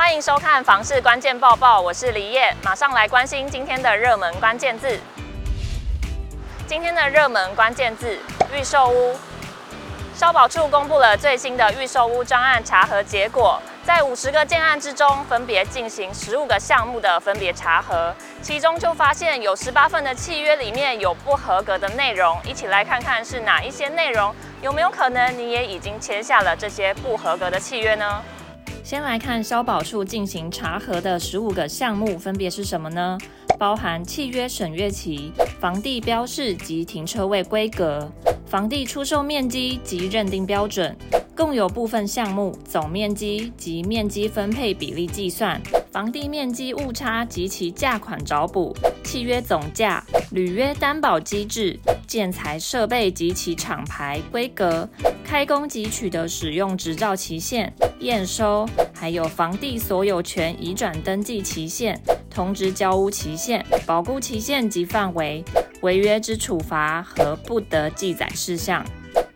欢迎收看《房市关键报报》，我是李叶，马上来关心今天的热门关键字。今天的热门关键字：预售屋。消保处公布了最新的预售屋专案查核结果，在五十个建案之中，分别进行十五个项目的分别查核，其中就发现有十八份的契约里面有不合格的内容。一起来看看是哪一些内容，有没有可能你也已经签下了这些不合格的契约呢？先来看消保处进行查核的十五个项目，分别是什么呢？包含契约审阅期、房地标示及停车位规格、房地出售面积及认定标准，共有部分项目总面积及面积分配比例计算、房地面积误差及其价款找补、契约总价、履约担保机制、建材设备及其厂牌规格、开工及取得使用执照期限、验收，还有房地所有权移转登记期限、通知交屋期限、保固期限及范围、违约之处罚和不得记载事项。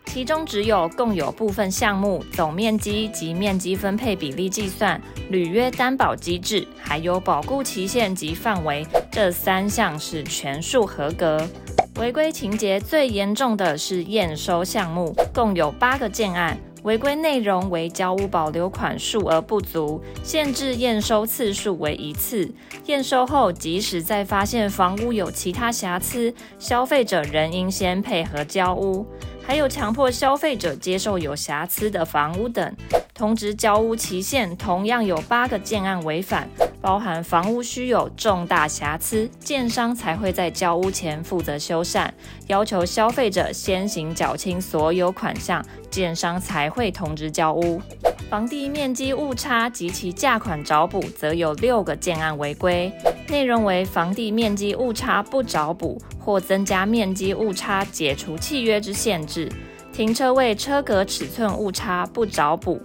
其中只有共有部分项目总面积及面积分配比例计算、履约担保机制，还有保固期限及范围这三项是全数合格。违规情节最严重的是验收项目，共有八个建案，违规内容为交屋保留款数额不足，限制验收次数为一次。验收后，即使再发现房屋有其他瑕疵，消费者仍应先配合交屋。还有强迫消费者接受有瑕疵的房屋等。通知交屋期限同样有八个建案违反。包含房屋需有重大瑕疵，建商才会在交屋前负责修缮，要求消费者先行缴清所有款项，建商才会通知交屋。房地面积误差及其价款找补，则有六个建案违规，内容为房地面积误差不找补，或增加面积误差解除契约之限制；停车位车格尺寸误差不找补。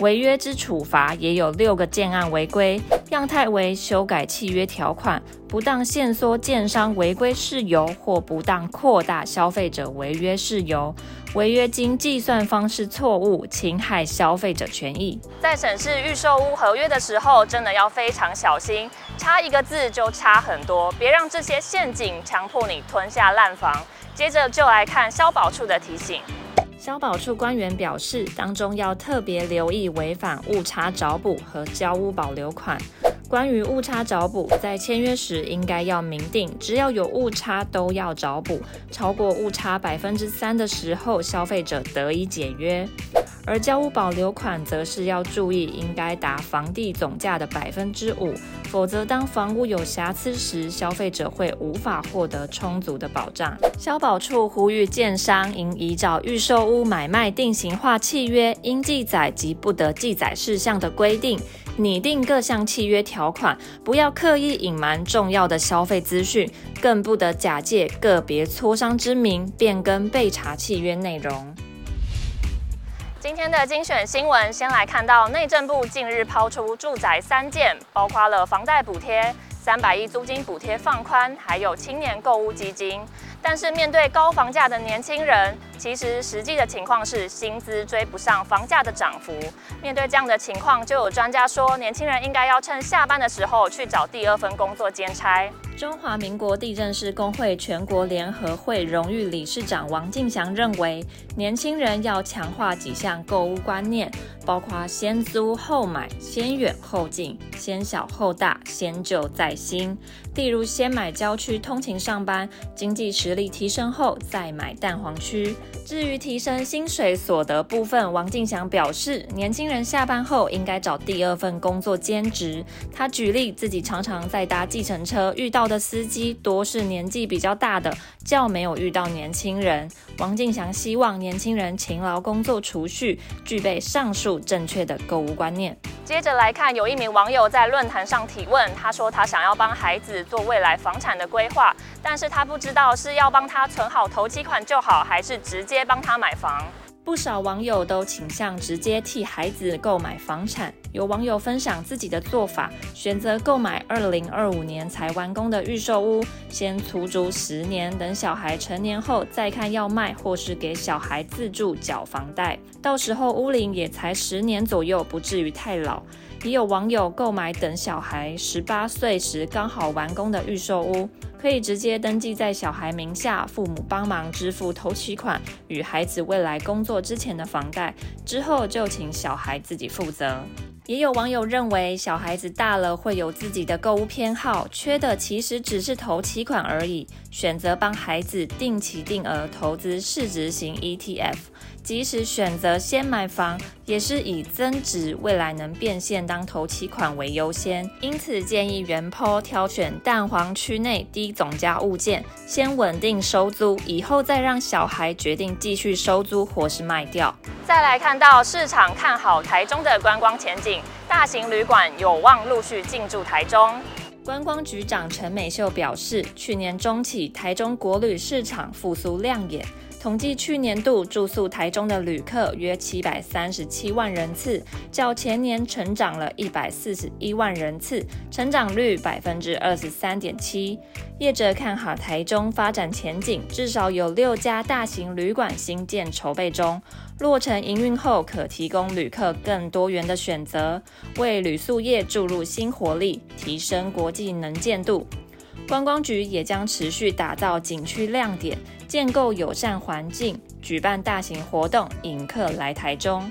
违约之处罚也有六个建案违规，样态为修改契约条款、不当限缩建商违规事由或不当扩大消费者违约事由，违约金计算方式错误，侵害消费者权益。在审视预售屋合约的时候，真的要非常小心，差一个字就差很多，别让这些陷阱强迫你吞下烂房。接着就来看消保处的提醒。消保处官员表示，当中要特别留意违反误差找补和交屋保留款。关于误差找补，在签约时应该要明定，只要有误差都要找补，超过误差百分之三的时候，消费者得以解约。而交屋保留款则是要注意，应该达房地总价的百分之五，否则当房屋有瑕疵时，消费者会无法获得充足的保障。消保处呼吁建商应依照预售屋买卖定型化契约应记载及不得记载事项的规定，拟定各项契约条款，不要刻意隐瞒重要的消费资讯，更不得假借个别磋商之名变更被查契约内容。今天的精选新闻，先来看到内政部近日抛出住宅三件，包括了房贷补贴、三百亿租金补贴放宽，还有青年购物基金。但是面对高房价的年轻人，其实实际的情况是薪资追不上房价的涨幅。面对这样的情况，就有专家说，年轻人应该要趁下班的时候去找第二份工作兼差。中华民国地政士公会全国联合会荣誉理事长王进祥认为，年轻人要强化几项购屋观念，包括先租后买、先远后近、先小后大、先旧再新。例如，先买郊区通勤上班，经济实力提升后再买蛋黄区。至于提升薪水所得部分，王进祥表示，年轻人下班后应该找第二份工作兼职。他举例自己常常在搭计程车遇到的司机多是年纪比较大的，较没有遇到年轻人。王进祥希望年轻人勤劳工作储蓄，具备上述正确的购物观念。接着来看，有一名网友在论坛上提问，他说他想要帮孩子做未来房产的规划，但是他不知道是要帮他存好头期款就好，还是直接帮他买房。不少网友都倾向直接替孩子购买房产，有网友分享自己的做法，选择购买二零二五年才完工的预售屋，先出租十年，等小孩成年后再看要卖或是给小孩自住缴房贷，到时候屋龄也才十年左右，不至于太老。也有网友购买等小孩十八岁时刚好完工的预售屋，可以直接登记在小孩名下，父母帮忙支付头期款与孩子未来工作之前的房贷，之后就请小孩自己负责。也有网友认为，小孩子大了会有自己的购物偏好，缺的其实只是投期款而已，选择帮孩子定期定额投资市值型 ETF。即使选择先买房，也是以增值、未来能变现当头期款为优先。因此，建议原 PO 挑选蛋黄区内低总价物件，先稳定收租，以后再让小孩决定继续收租或是卖掉。再来看到市场看好台中的观光前景，大型旅馆有望陆续进驻台中。观光局长陈美秀表示，去年中起，台中国旅市场复苏亮眼。统计去年度住宿台中的旅客约七百三十七万人次，较前年成长了一百四十一万人次，成长率百分之二十三点七。业者看好台中发展前景，至少有六家大型旅馆新建筹备中，落成营运后可提供旅客更多元的选择，为旅宿业注入新活力，提升国际能见度。观光局也将持续打造景区亮点，建构友善环境，举办大型活动，引客来台中。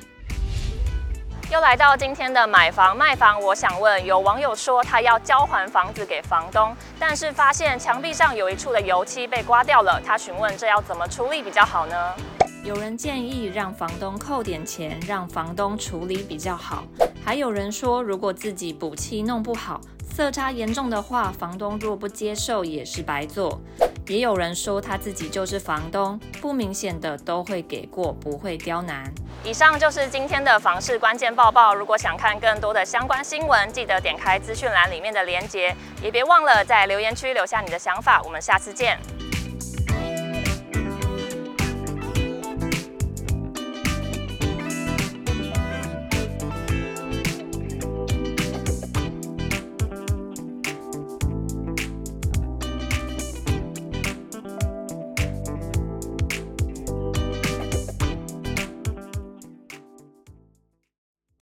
又来到今天的买房卖房，我想问，有网友说他要交还房子给房东，但是发现墙壁上有一处的油漆被刮掉了，他询问这要怎么处理比较好呢？有人建议让房东扣点钱，让房东处理比较好。还有人说，如果自己补漆弄不好，色差严重的话，房东若不接受也是白做。也有人说他自己就是房东，不明显的都会给过，不会刁难。以上就是今天的房事关键报报。如果想看更多的相关新闻，记得点开资讯栏里面的链接，也别忘了在留言区留下你的想法。我们下次见。